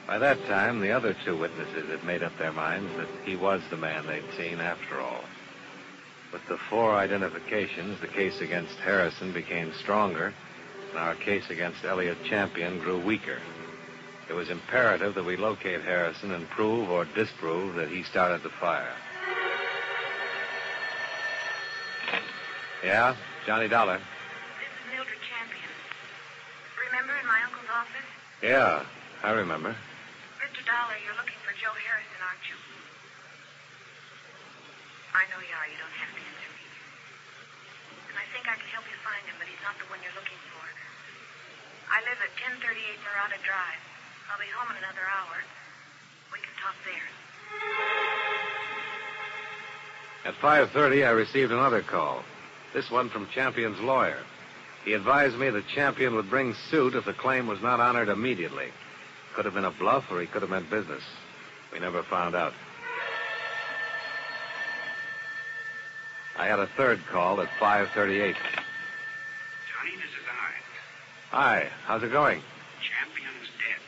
By that time, the other two witnesses had made up their minds that he was the man they'd seen after all. With the four identifications, the case against Harrison became stronger, and our case against Elliot Champion grew weaker. It was imperative that we locate Harrison and prove or disprove that he started the fire. Yeah, Johnny Dollar. This is Mildred Champion. Remember in my uncle's office? Yeah, I remember. Dollar, you're looking for Joe Harrison, aren't you? I know you are. You don't have to answer me. And I think I can help you find him, but he's not the one you're looking for. I live at 1038 Murata Drive. I'll be home in another hour. We can talk there. At 5.30, I received another call. This one from Champion's lawyer. He advised me that Champion would bring suit if the claim was not honored immediately. Could have been a bluff or he could have meant business. We never found out. I had a third call at 5.38. Johnny, this is I. Hi, how's it going? Champion's dead.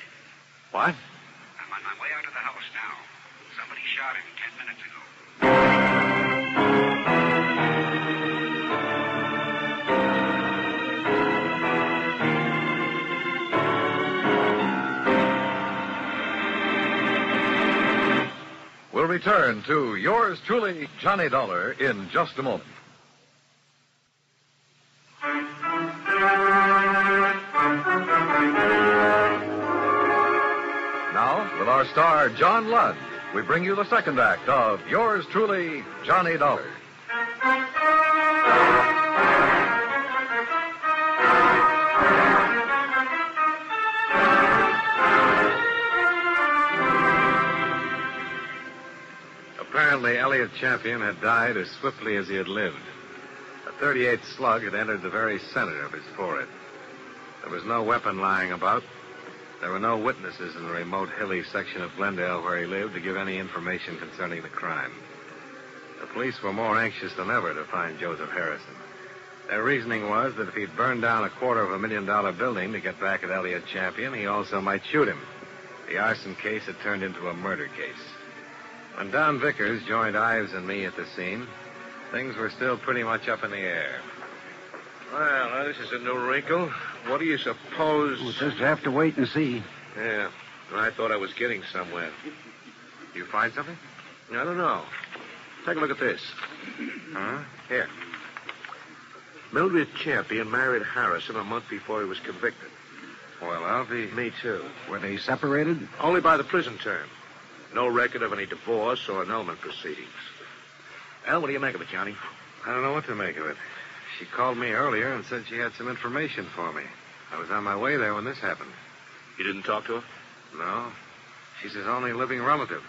What? I'm on my way out of the house now. Somebody shot him ten minutes ago. We'll return to yours truly, Johnny Dollar, in just a moment. Now, with our star, John Lund, we bring you the second act of yours truly, Johnny Dollar. Apparently, Champion had died as swiftly as he had lived. A 38 slug had entered the very center of his forehead. There was no weapon lying about. There were no witnesses in the remote hilly section of Glendale where he lived to give any information concerning the crime. The police were more anxious than ever to find Joseph Harrison. Their reasoning was that if he'd burned down a quarter of a million dollar building to get back at Elliot Champion, he also might shoot him. The arson case had turned into a murder case. When Don Vickers joined Ives and me at the scene, things were still pretty much up in the air. Well, this is a new wrinkle. What do you suppose? We'll just have to wait and see. Yeah, I thought I was getting somewhere. You find something? I don't know. Take a look at this. Huh? Here. Mildred Champion married Harrison a month before he was convicted. Well, I'll be. Me, too. Were they separated? Only by the prison term. No record of any divorce or annulment proceedings. Well, what do you make of it, Johnny? I don't know what to make of it. She called me earlier and said she had some information for me. I was on my way there when this happened. You didn't talk to her? No. She's his only living relative.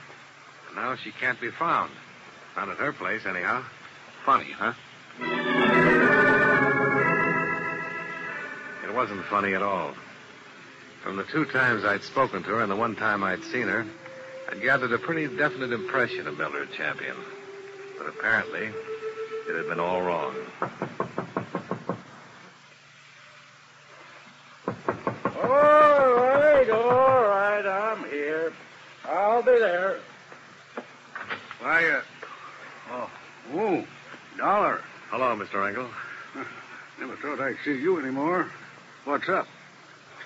And now she can't be found. Not at her place, anyhow. Funny, huh? It wasn't funny at all. From the two times I'd spoken to her and the one time I'd seen her, I'd gathered a pretty definite impression of Mildred Champion. But apparently, it had been all wrong. All right, all right, I'm here. I'll be there. Why, uh, oh, oh, Dollar. Hello, Mr. Engel. (laughs) Never thought I'd see you anymore. What's up?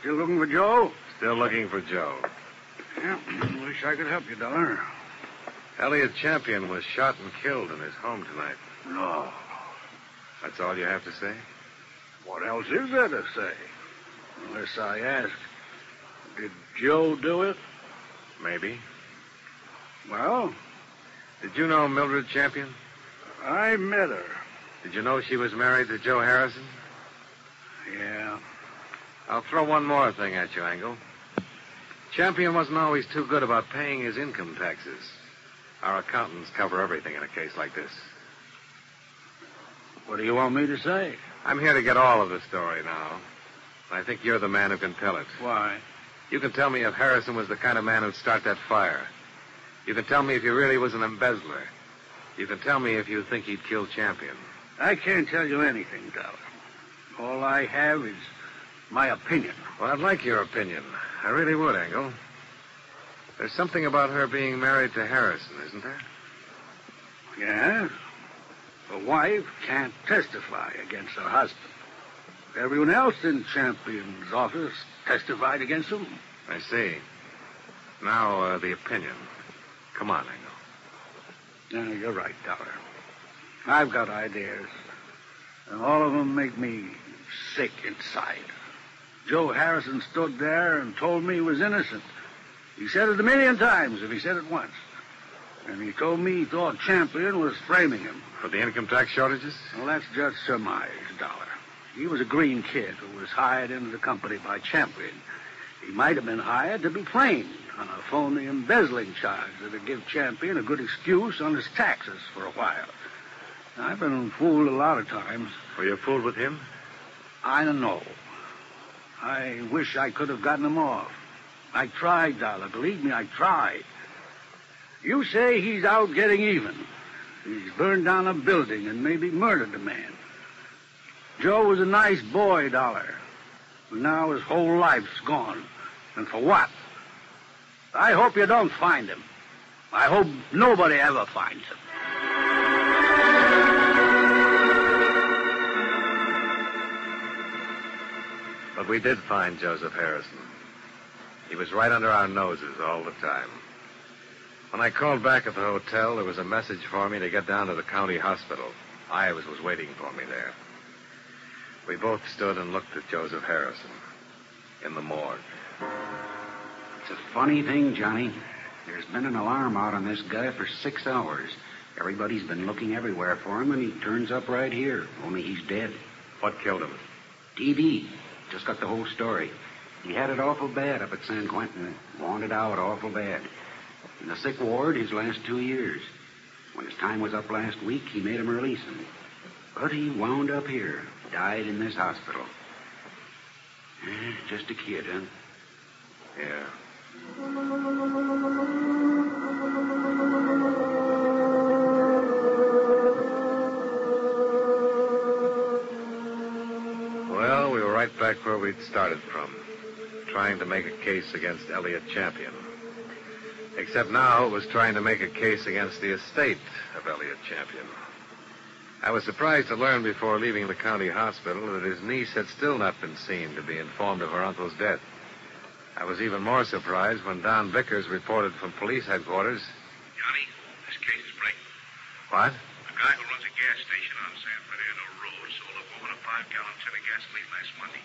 Still looking for Joe? Still looking for Joe. Yeah, wish I could help you, Dollar. Elliot Champion was shot and killed in his home tonight. No. That's all you have to say? What else is there to say? Unless I ask, did Joe do it? Maybe. Well, Did you know Mildred Champion? I met her. Did you know she was married to Joe Harrison? Yeah. I'll throw one more thing at you, Engel. Champion wasn't always too good about paying his income taxes. Our accountants cover everything in a case like this. What do you want me to say? I'm here to get all of the story now. I think you're the man who can tell it. Why? You can tell me if Harrison was the kind of man who'd start that fire. You can tell me if he really was an embezzler. You can tell me if you think he'd kill Champion. I can't tell you anything, Dollar. All I have is my opinion. Well, I'd like your opinion. I really would, Engel. There's something about her being married to Harrison, isn't there? Yeah? A wife can't testify against her husband. Everyone else in Champion's office testified against him. I see. Now, uh, the opinion. Come on, Engel. You're right, Dollar. I've got ideas. And all of them make me sick inside. Joe Harrison stood there and told me he was innocent. He said it a million times if he said it once. And he told me he thought Champion was framing him. For the income tax shortages? Well, that's just surmise, Dollar. He was a green kid who was hired into the company by Champion. He might have been hired to be framed on a phony embezzling charge that'd give Champion a good excuse on his taxes for a while. I've been fooled a lot of times. Were you fooled with him? I don't know. I wish I could have gotten him off. I tried, Dollar. Believe me, I tried. You say he's out getting even. He's burned down a building and maybe murdered a man. Joe was a nice boy, Dollar. But now his whole life's gone. And for what? I hope you don't find him. I hope nobody ever finds him. But we did find Joseph Harrison. He was right under our noses all the time. When I called back at the hotel, there was a message for me to get down to the county hospital. Ives was waiting for me there. We both stood and looked at Joseph Harrison in the morgue. It's a funny thing, Johnny. There's been an alarm out on this guy for six hours. Everybody's been looking everywhere for him, and he turns up right here. Only he's dead. What killed him? TB. Just got the whole story. He had it awful bad up at San Quentin. Wanted out awful bad. In the sick ward his last two years. When his time was up last week, he made him release him. But he wound up here. Died in this hospital. Eh, just a kid, huh? Yeah. We were right back where we'd started from, trying to make a case against Elliot Champion. Except now it was trying to make a case against the estate of Elliot Champion. I was surprised to learn before leaving the county hospital that his niece had still not been seen to be informed of her uncle's death. I was even more surprised when Don Vickers reported from police headquarters. Johnny, this case is breaking. What? A guy who runs a gas station on San Fernando Road sold a woman a five-gallon of gasoline last Monday.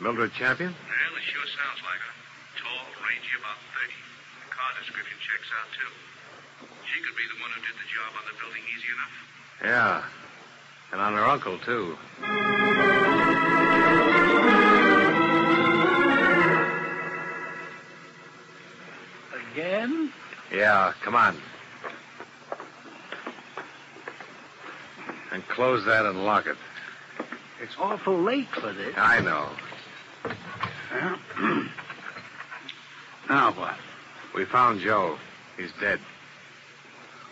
Mildred Champion? Well, it sure sounds like her. Tall, rangy, about 30. The car description checks out, too. She could be the one who did the job on the building easy enough. Yeah. And on her uncle, too. Again? Yeah, come on. And close that and lock it. It's awful late for this. I know. Well, (clears throat) now what? We found Joe. He's dead.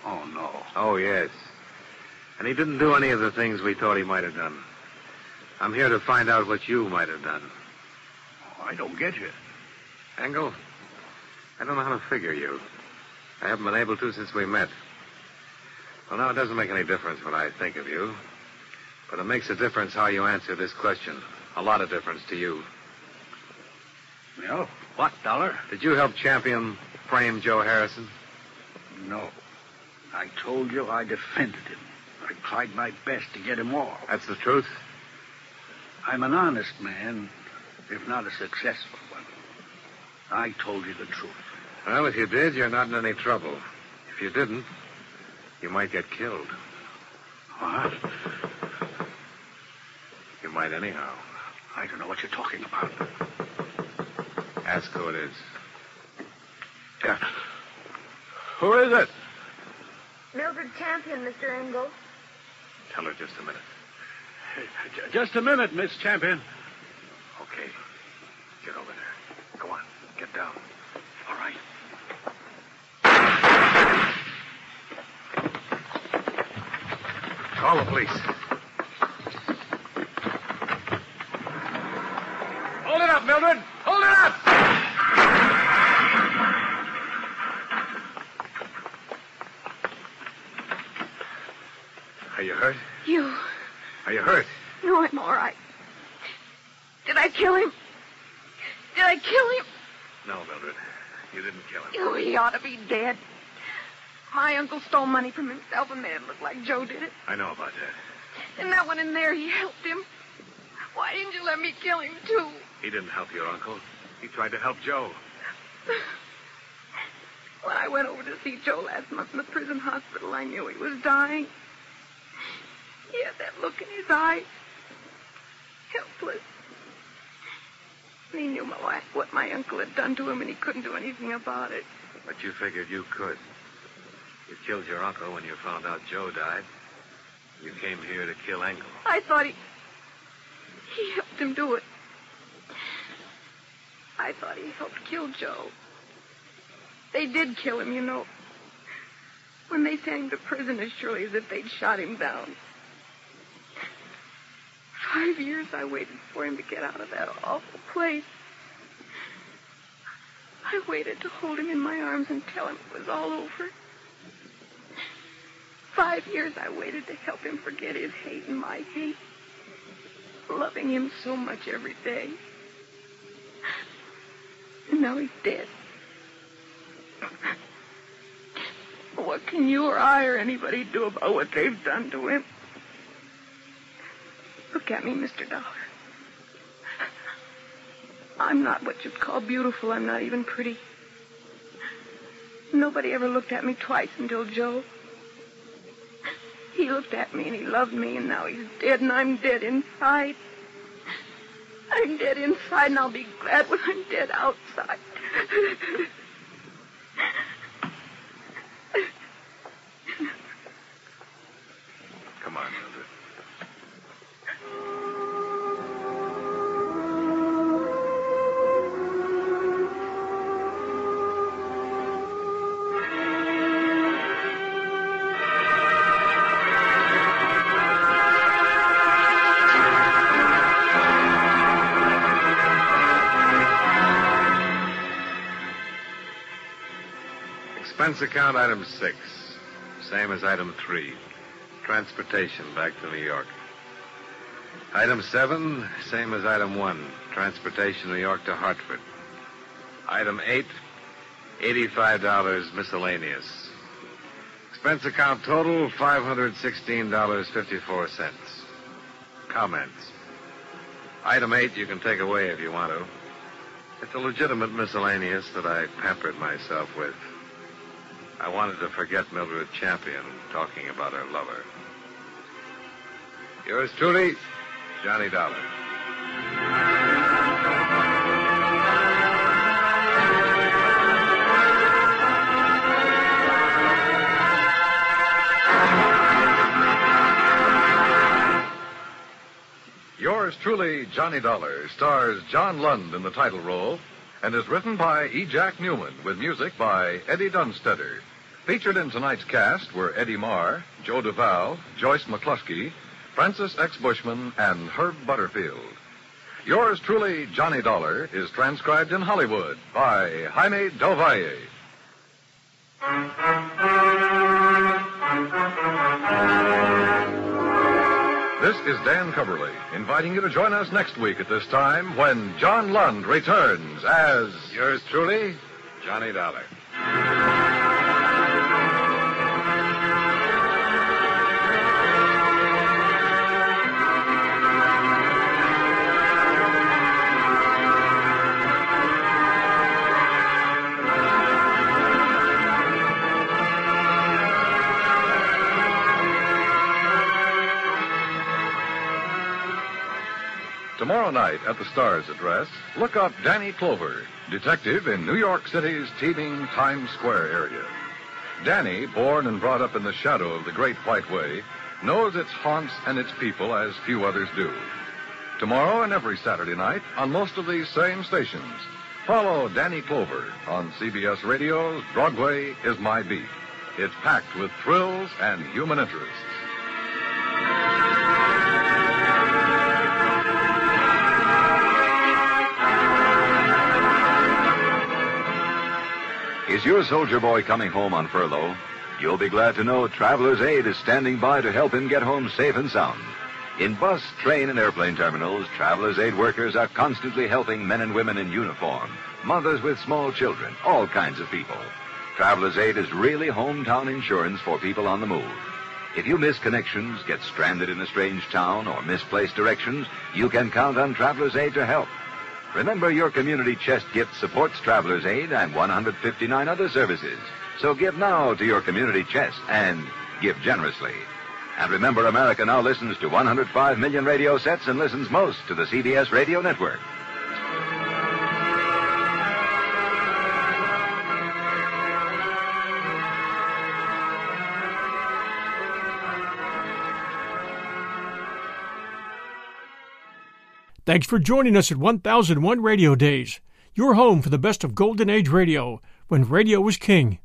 Oh, no. Oh, yes. And he didn't do any of the things we thought he might have done. I'm here to find out what you might have done. Oh, I don't get you. Engel, I don't know how to figure you. I haven't been able to since we met. Well, now, it doesn't make any difference what I think of you. But it makes a difference how you answer this question. A lot of difference to you. Well, what, Dollar? Did you help Champion frame Joe Harrison? No. I told you I defended him. I tried my best to get him off. That's the truth? I'm an honest man, if not a successful one. I told you the truth. Well, if you did, you're not in any trouble. If you didn't, you might get killed. What? You might anyhow. I don't know what you're talking about. Ask who it is. Yeah. Who is it? Mildred Champion, Mr. Engel. Tell her just a minute. J- Just a minute, Miss Champion. Okay. Get over there. Go on. Get down. All right. Call the police. Up, Mildred! Hold it up! Are you hurt? You. Are you hurt? No, I'm all right. Did I kill him? Did I kill him? No, Mildred. You didn't kill him. Oh, he ought to be dead. My uncle stole money from himself and made it look like Joe did it. I know about that. And that one in there, he helped him. Why didn't you let me kill him, too? He didn't help your uncle. He tried to help Joe. When I went over to see Joe last month in the prison hospital, I knew he was dying. He had that look in his eyes. Helpless. And he knew my, what my uncle had done to him, and he couldn't do anything about it. But you figured you could. You killed your uncle when you found out Joe died. You came here to kill Engel. I thought he. He helped him do it. I thought he helped kill Joe. They did kill him, you know. When they sent him to prison as surely as if they'd shot him down. Five years I waited for him to get out of that awful place. I waited to hold him in my arms and tell him it was all over. Five years I waited to help him forget his hate and my hate. Loving him so much every day. And now he's dead. What can you or I or anybody do about what they've done to him? Look at me, Mr. Dollar. I'm not what you'd call beautiful. I'm not even pretty. Nobody ever looked at me twice until Joe. He looked at me and he loved me, and now he's dead, and I'm dead inside. I'm dead inside, and I'll be glad when I'm dead outside. Expense account item six. Same as item three. Transportation back to New York. Item seven, same as item one. Transportation New York to Hartford. Item eight, $85 miscellaneous. Expense account total, $516.54. Comments. Item eight you can take away if you want to. It's a legitimate miscellaneous that I pampered myself with. I wanted to forget Mildred Champion talking about her lover. Yours truly, Johnny Dollar. Yours truly, Johnny Dollar, stars John Lund in the title role and is written by E. Jack Neuman with music by Eddie Dunstedter. Featured in tonight's cast were Eddie Marr, Joe Duval, Joyce McCluskey, Francis X. Bushman, and Herb Butterfield. Yours truly, Johnny Dollar, is transcribed in Hollywood by Jaime Del Valle. This is Dan Cubberly, inviting you to join us next week at this time when John Lund returns as. Yours truly, Johnny Dollar. Night at the Star's address, look up Danny Clover, detective in New York City's teeming Times Square area. Danny, born and brought up in the shadow of the Great White Way, knows its haunts and its people as few others do. Tomorrow and every Saturday night on most of these same stations, follow Danny Clover on CBS Radio's Broadway is My Beat. It's packed with thrills and human interest. Is your soldier boy coming home on furlough? You'll be glad to know Traveler's Aid is standing by to help him get home safe and sound. In bus, train, and airplane terminals, Traveler's Aid workers are constantly helping men and women in uniform, mothers with small children, all kinds of people. Traveler's Aid is really hometown insurance for people on the move. If you miss connections, get stranded in a strange town, or misplace directions, you can count on Traveler's Aid to help. Remember, your community chest gift supports Traveler's Aid and 159 other services. So give now to your community chest and give generously. And remember, America now listens to 105 million radio sets and listens most to the CBS radio network. Thanks for joining us at 1001 Radio Days, your home for the best of Golden Age radio, when radio was king.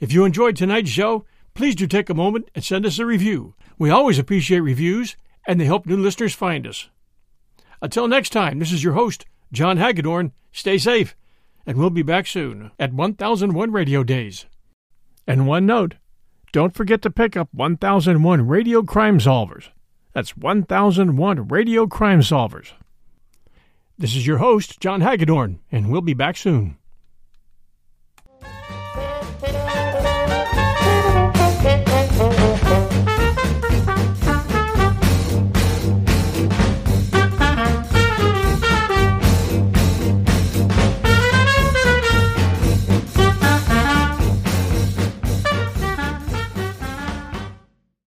If you enjoyed tonight's show, please do take a moment and send us a review. We always appreciate reviews, and they help new listeners find us. Until next time, this is your host, John Hagedorn. Stay safe and we'll be back soon at 1001 Radio Days. And one note don't forget to pick up 1001 Radio Crime Solvers. That's 1001 Radio Crime Solvers. This is your host, John Hagedorn, and we'll be back soon.